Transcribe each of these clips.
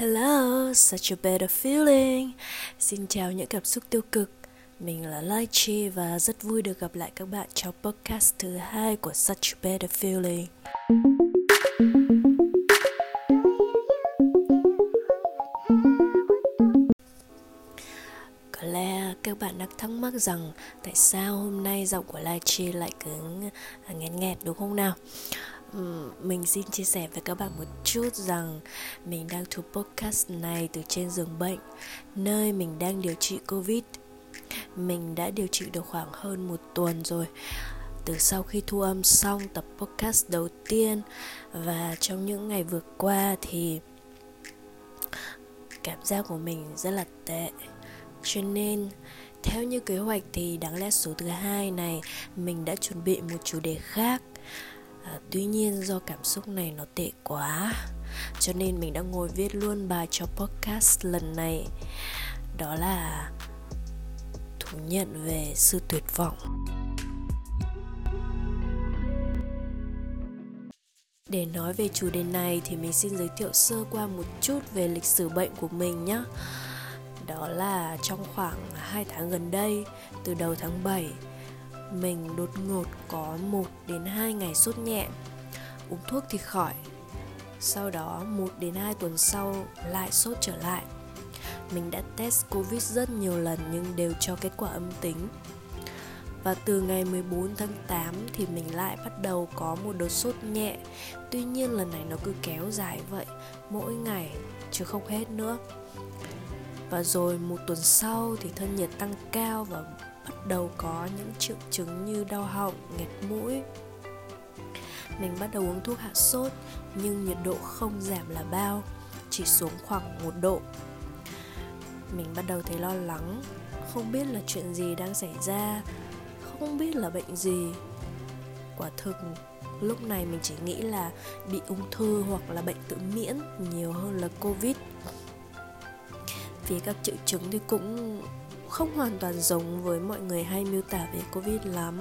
Hello, such a better feeling. Xin chào những cảm xúc tiêu cực. Mình là Lai Chi và rất vui được gặp lại các bạn trong podcast thứ hai của Such a Better Feeling. Có lẽ các bạn đang thắc mắc rằng tại sao hôm nay giọng của Lai Chi lại cứ nghẹt nghẹt đúng không nào? Ừ, mình xin chia sẻ với các bạn một chút rằng mình đang thu podcast này từ trên giường bệnh, nơi mình đang điều trị covid. Mình đã điều trị được khoảng hơn một tuần rồi. Từ sau khi thu âm xong tập podcast đầu tiên và trong những ngày vừa qua thì cảm giác của mình rất là tệ. Cho nên, theo như kế hoạch thì đáng lẽ số thứ hai này mình đã chuẩn bị một chủ đề khác à, tuy nhiên do cảm xúc này nó tệ quá cho nên mình đã ngồi viết luôn bài cho podcast lần này đó là thú nhận về sự tuyệt vọng Để nói về chủ đề này thì mình xin giới thiệu sơ qua một chút về lịch sử bệnh của mình nhé. Đó là trong khoảng 2 tháng gần đây, từ đầu tháng 7 mình đột ngột có 1 đến 2 ngày sốt nhẹ, Uống thuốc thì khỏi. Sau đó 1 đến 2 tuần sau lại sốt trở lại. Mình đã test Covid rất nhiều lần nhưng đều cho kết quả âm tính. Và từ ngày 14 tháng 8 thì mình lại bắt đầu có một đợt sốt nhẹ. Tuy nhiên lần này nó cứ kéo dài vậy, Mỗi ngày, chứ không hết nữa. Và rồi một tuần sau thì thân nhiệt tăng cao và bắt đầu có những triệu chứng như đau họng, nghẹt mũi. Mình bắt đầu uống thuốc hạ sốt nhưng nhiệt độ không giảm là bao, chỉ xuống khoảng một độ. Mình bắt đầu thấy lo lắng, không biết là chuyện gì đang xảy ra, không biết là bệnh gì. Quả thực lúc này mình chỉ nghĩ là bị ung thư hoặc là bệnh tự miễn nhiều hơn là covid vì các triệu chứng thì cũng không hoàn toàn giống với mọi người hay miêu tả về Covid lắm.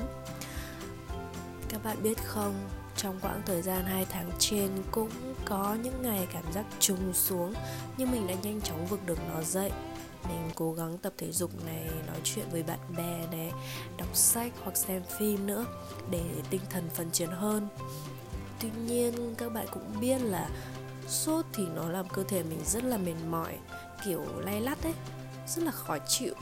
Các bạn biết không, trong quãng thời gian 2 tháng trên cũng có những ngày cảm giác trùng xuống nhưng mình đã nhanh chóng vực được nó dậy. Mình cố gắng tập thể dục này nói chuyện với bạn bè này đọc sách hoặc xem phim nữa để tinh thần phấn chấn hơn. Tuy nhiên các bạn cũng biết là sốt thì nó làm cơ thể mình rất là mệt mỏi kiểu lay lắt ấy rất là khó chịu.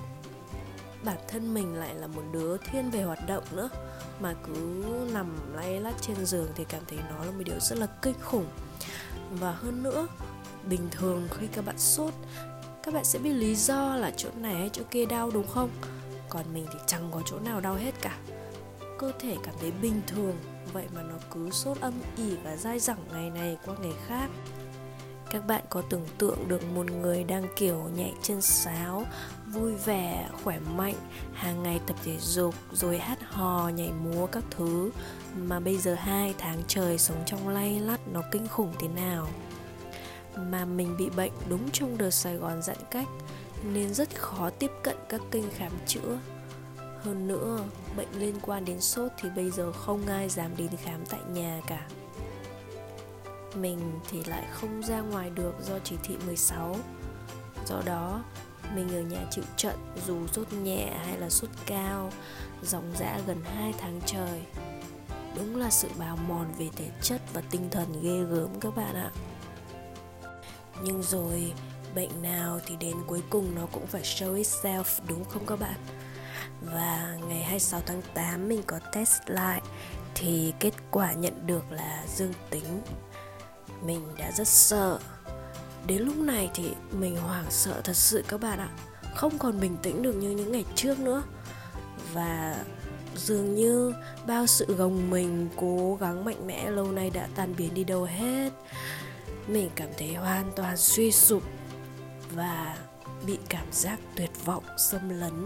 Bản thân mình lại là một đứa thiên về hoạt động nữa, mà cứ nằm lay lắt trên giường thì cảm thấy nó là một điều rất là kinh khủng. Và hơn nữa, bình thường khi các bạn sốt, các bạn sẽ biết lý do là chỗ này hay chỗ kia đau, đúng không? Còn mình thì chẳng có chỗ nào đau hết cả. Cơ thể cảm thấy bình thường, vậy mà nó cứ sốt âm ỉ và dai dẳng ngày này qua ngày khác các bạn có tưởng tượng được một người đang, kiểu, nhảy chân sáo, vui vẻ, khỏe mạnh, hàng ngày tập thể dục, rồi hát hò, nhảy múa các thứ, mà bây giờ hai tháng trời sống trong lay lắt, nó kinh khủng thế nào? Mà mình bị bệnh đúng trong đợt Sài Gòn giãn cách, nên rất khó tiếp cận các kênh khám chữa. Hơn nữa, bệnh liên quan đến sốt thì bây giờ không ai dám đến khám tại nhà cả mình thì lại không ra ngoài được do chỉ thị 16 Do đó, mình ở nhà chịu trận dù sốt nhẹ hay là sốt cao, Dòng dã gần 2 tháng trời. Đúng là sự bào mòn về thể chất và tinh thần ghê gớm các bạn ạ. Nhưng rồi, bệnh nào thì đến cuối cùng nó cũng phải show itself, đúng không các bạn? Và ngày 26 tháng 8 mình có test lại thì kết quả nhận được là dương tính mình đã rất sợ. Đến lúc này thì mình hoảng sợ thật sự các bạn ạ. Không còn bình tĩnh được như những ngày trước nữa. Và dường như bao sự gồng mình, cố gắng mạnh mẽ lâu nay đã tan biến đi đâu hết. Mình cảm thấy hoàn toàn suy sụp và bị cảm giác tuyệt vọng, xâm lấn.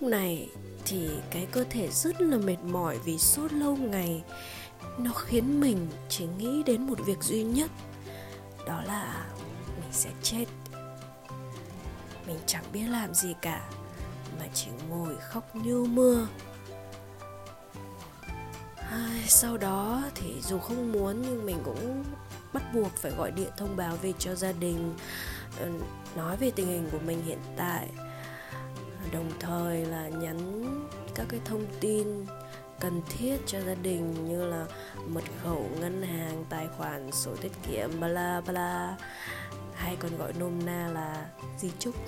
Lúc này thì cái cơ thể rất là mệt mỏi vì sốt lâu ngày nó khiến mình chỉ nghĩ đến một việc duy nhất, đó là mình sẽ chết. Mình chẳng biết làm gì cả, mà chỉ ngồi khóc như mưa. Sau đó thì dù không muốn nhưng mình cũng bắt buộc phải gọi điện thông báo về cho gia đình ừ, nói về tình hình của mình hiện tại đồng thời là nhắn các cái thông tin cần thiết cho gia đình như là mật khẩu, ngân hàng, tài khoản, sổ tiết kiệm, bla bla. Hay còn gọi nôm na là di chúc.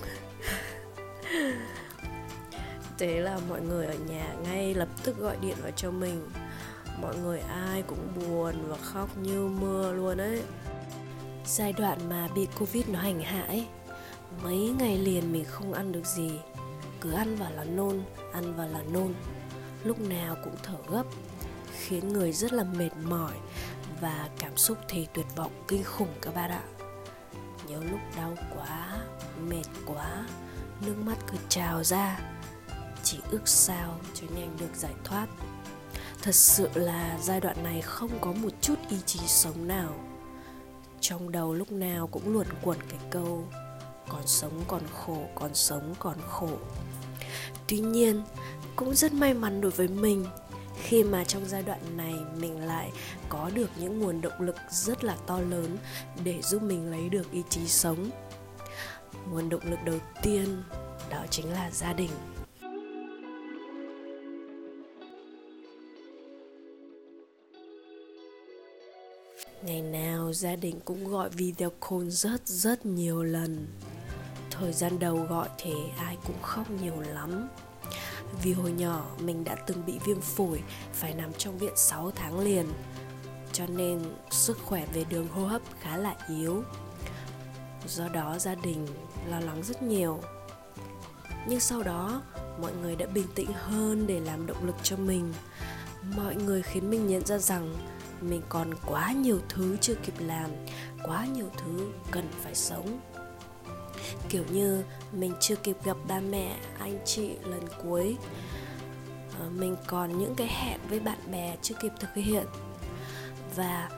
Thế là mọi người ở nhà ngay lập tức gọi điện vào cho mình. Mọi người ai cũng buồn và khóc như mưa luôn ấy. Giai đoạn mà bị covid nó hành hạ ấy, mấy ngày liền mình không ăn được gì cứ ăn vào là nôn, ăn vào là nôn. Lúc nào cũng thở gấp, khiến người rất là mệt mỏi và cảm xúc thì tuyệt vọng, kinh khủng các bạn ạ. Nhiều lúc đau quá, mệt quá, nước mắt cứ trào ra. Chỉ ước sao cho nhanh được giải thoát. Thật sự là giai đoạn này không có một chút ý chí sống nào. Trong đầu lúc nào cũng luẩn quẩn cái câu, còn sống còn khổ, còn sống còn khổ tuy nhiên, cũng rất may mắn đối với mình, khi mà trong giai đoạn này mình lại có được những nguồn động lực rất là to lớn để giúp mình lấy được ý chí sống. Nguồn động lực đầu tiên đó chính là gia đình. Ngày nào gia đình cũng gọi video call rất rất nhiều lần thời gian đầu gọi thì ai cũng khóc nhiều lắm. Vì hồi nhỏ mình đã từng bị viêm phổi phải nằm trong viện 6 tháng liền, cho nên sức khỏe về đường hô hấp khá là yếu. Do đó gia đình lo lắng rất nhiều. Nhưng sau đó, mọi người đã bình tĩnh hơn để làm động lực cho mình. Mọi người khiến mình nhận ra rằng mình còn quá nhiều thứ chưa kịp làm, quá nhiều thứ cần phải sống kiểu như mình chưa kịp gặp ba mẹ, anh chị lần cuối. Ờ, mình còn những cái hẹn với bạn bè chưa kịp thực hiện. Và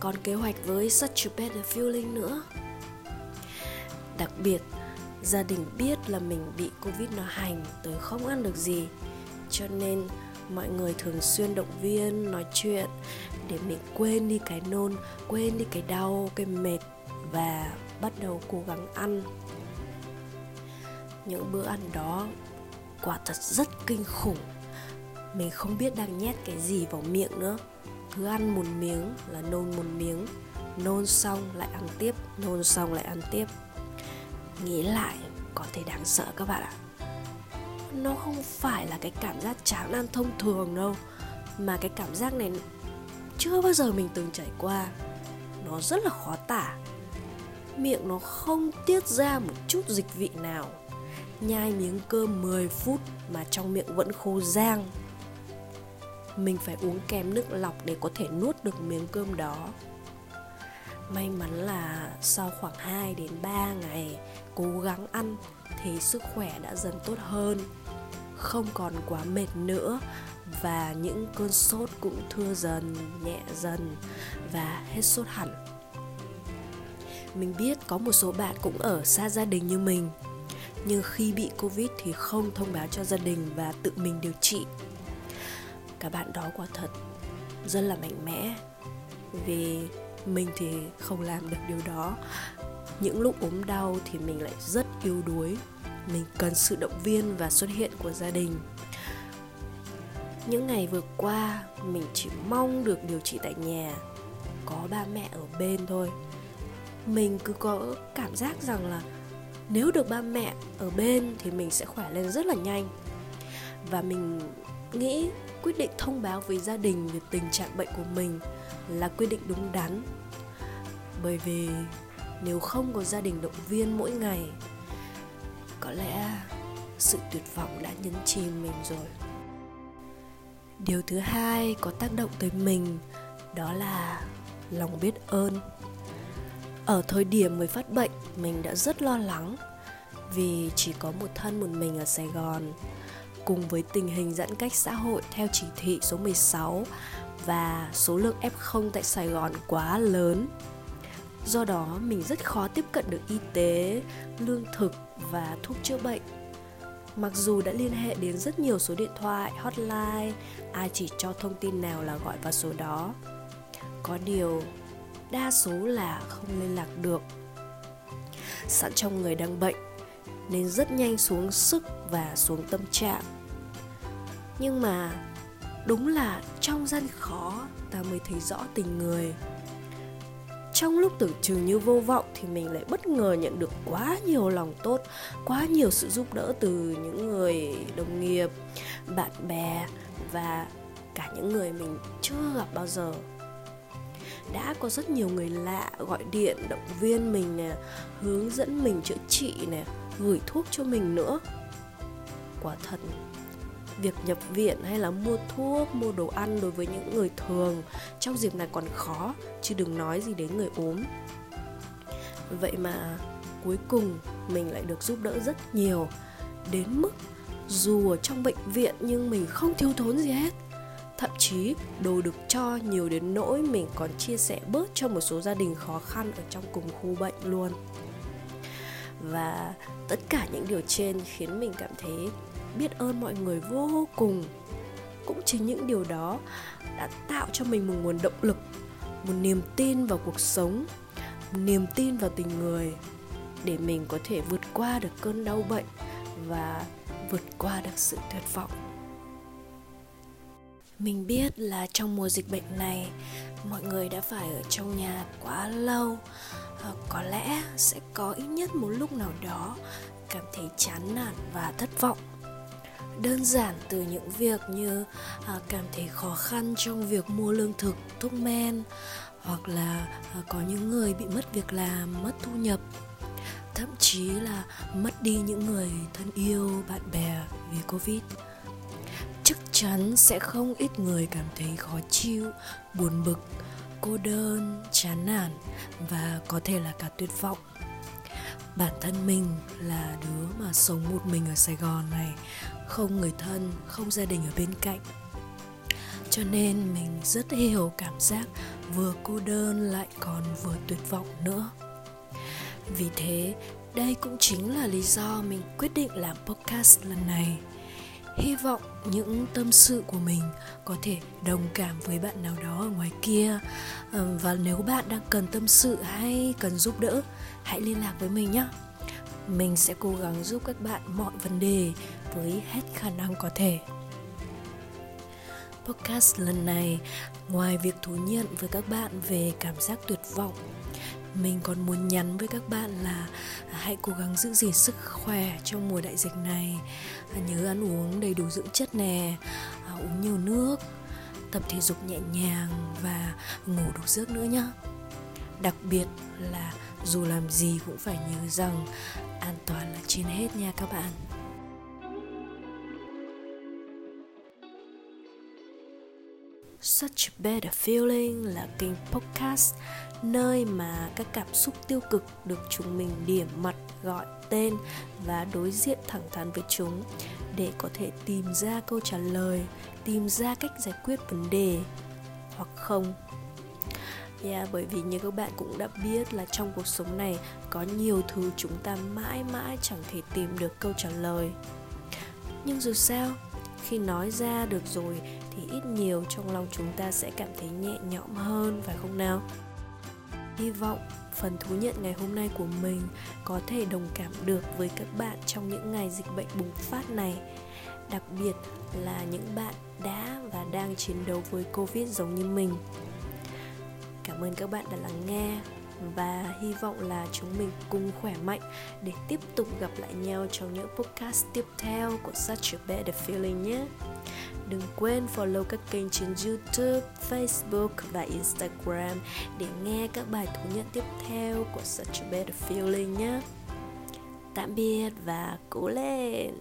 còn kế hoạch với such a better feeling nữa. Đặc biệt, gia đình biết là mình bị covid nó hành tới không ăn được gì, cho nên mọi người thường xuyên động viên, nói chuyện để mình quên đi cái nôn, quên đi cái đau, cái mệt và bắt đầu cố gắng ăn những bữa ăn đó quả thật rất kinh khủng. Mình không biết đang nhét cái gì vào miệng nữa. Cứ ăn một miếng là nôn một miếng, nôn xong lại ăn tiếp, nôn xong lại ăn tiếp. Nghĩ lại, có thể đáng sợ các bạn ạ. Nó không phải là cái cảm giác chán ăn thông thường đâu, mà cái cảm giác này chưa bao giờ mình từng trải qua. Nó rất là khó tả. Miệng nó không tiết ra một chút dịch vị nào nhai miếng cơm 10 phút mà trong miệng vẫn khô rang. Mình phải uống kèm nước lọc để có thể nuốt được miếng cơm đó. May mắn là sau khoảng 2 đến 3 ngày cố gắng ăn thì sức khỏe đã dần tốt hơn. Không còn quá mệt nữa và những cơn sốt cũng thưa dần, nhẹ dần và hết sốt hẳn. Mình biết có một số bạn cũng ở xa gia đình như mình nhưng khi bị covid thì không thông báo cho gia đình và tự mình điều trị. Các bạn đó quả thật rất là mạnh mẽ. Vì mình thì không làm được điều đó. Những lúc ốm đau thì mình lại rất yếu đuối. Mình cần sự động viên và xuất hiện của gia đình. Những ngày vừa qua, mình chỉ mong được điều trị tại nhà. Có ba mẹ ở bên thôi. Mình cứ có cảm giác rằng là nếu được ba mẹ ở bên thì mình sẽ khỏe lên rất là nhanh. Và mình nghĩ quyết định thông báo với gia đình về tình trạng bệnh của mình là quyết định đúng đắn. Bởi vì nếu không có gia đình động viên mỗi ngày, có lẽ sự tuyệt vọng đã nhấn chìm mình rồi. Điều thứ hai có tác động tới mình, đó là lòng biết ơn ở thời điểm mới phát bệnh mình đã rất lo lắng vì chỉ có một thân một mình ở Sài Gòn cùng với tình hình giãn cách xã hội theo chỉ thị số 16 và số lượng F0 tại Sài Gòn quá lớn. Do đó mình rất khó tiếp cận được y tế, lương thực và thuốc chữa bệnh. Mặc dù đã liên hệ đến rất nhiều số điện thoại, hotline, ai chỉ cho thông tin nào là gọi vào số đó. Có điều, đa số là không liên lạc được. Sẵn trong người đang bệnh, nên rất nhanh xuống sức và xuống tâm trạng. Nhưng mà đúng là trong gian khó ta mới thấy rõ tình người trong lúc tưởng chừng như vô vọng thì mình lại bất ngờ nhận được quá nhiều lòng tốt quá nhiều sự giúp đỡ từ những người đồng nghiệp bạn bè và cả những người mình chưa gặp bao giờ đã có rất nhiều người lạ gọi điện, động viên mình nè, hướng dẫn mình chữa trị nè, gửi thuốc cho mình nữa. Quả thật, việc nhập viện hay là mua thuốc, mua đồ ăn đối với những người thường trong dịp này còn khó, chứ đừng nói gì đến người ốm. Vậy mà cuối cùng mình lại được giúp đỡ rất nhiều, đến mức dù ở trong bệnh viện nhưng mình không thiếu thốn gì hết thậm chí đồ được cho nhiều đến nỗi mình còn chia sẻ bớt cho một số gia đình khó khăn ở trong cùng khu bệnh luôn. Và tất cả những điều trên khiến mình cảm thấy biết ơn mọi người vô cùng. Cũng chính những điều đó đã tạo cho mình một nguồn động lực, một niềm tin vào cuộc sống, một niềm tin vào tình người để mình có thể vượt qua được cơn đau bệnh và vượt qua được sự tuyệt vọng mình biết là trong mùa dịch bệnh này mọi người đã phải ở trong nhà quá lâu. Ờ, có lẽ sẽ có ít nhất một lúc nào đó cảm thấy chán nản và thất vọng. Đơn giản từ những việc như à, cảm thấy khó khăn trong việc mua lương thực thuốc men hoặc là à, có những người bị mất việc làm mất thu nhập. Thậm chí là mất đi những người thân yêu bạn bè vì covid chắn sẽ không ít người cảm thấy khó chịu, buồn bực, cô đơn, chán nản và có thể là cả tuyệt vọng. Bản thân mình là đứa mà sống một mình ở sài gòn này, không người thân, không gia đình ở bên cạnh. Cho nên mình rất hiểu cảm giác vừa cô đơn lại còn vừa tuyệt vọng nữa. Vì thế, đây cũng chính là lý do mình quyết định làm podcast lần này hy vọng những tâm sự của mình có thể đồng cảm với bạn nào đó ở ngoài kia. Ờ, và nếu bạn đang cần tâm sự hay cần giúp đỡ, hãy liên lạc với mình nhé mình sẽ cố gắng giúp các bạn mọi vấn đề với hết khả năng có thể. Podcast lần này, ngoài việc thú nhận với các bạn về cảm giác tuyệt vọng mình còn muốn nhắn với các bạn là hãy cố gắng giữ gìn sức khỏe trong mùa đại dịch này. À, nhớ ăn uống đầy đủ dưỡng chất nè à, uống nhiều nước, tập thể dục nhẹ nhàng và ngủ đủ giấc nữa nhé đặc biệt là dù làm gì cũng phải nhớ rằng an toàn là trên hết nha các bạn. Such a Better Feeling là kênh podcast nơi mà các cảm xúc tiêu cực được chúng mình điểm mặt gọi tên và đối diện thẳng thắn với chúng để có thể tìm ra câu trả lời, tìm ra cách giải quyết vấn đề hoặc không Yeah, bởi vì như các bạn cũng đã biết là trong cuộc sống này có nhiều thứ chúng ta mãi mãi chẳng thể tìm được câu trả lời. Nhưng dù sao, khi nói ra được rồi thì ít nhiều trong lòng chúng ta sẽ cảm thấy nhẹ nhõm hơn phải không nào? Hy vọng phần thú nhận ngày hôm nay của mình có thể đồng cảm được với các bạn trong những ngày dịch bệnh bùng phát này đặc biệt là những bạn đã và đang chiến đấu với covid giống như mình cảm ơn các bạn đã lắng nghe và hy vọng là chúng mình cùng khỏe mạnh để tiếp tục gặp lại nhau trong những podcast tiếp theo của Such a Better Feeling nhé. Đừng quên follow các kênh trên YouTube, Facebook và Instagram để nghe các bài thú nhận tiếp theo của Such a Better Feeling nhé. Tạm biệt và cố lên!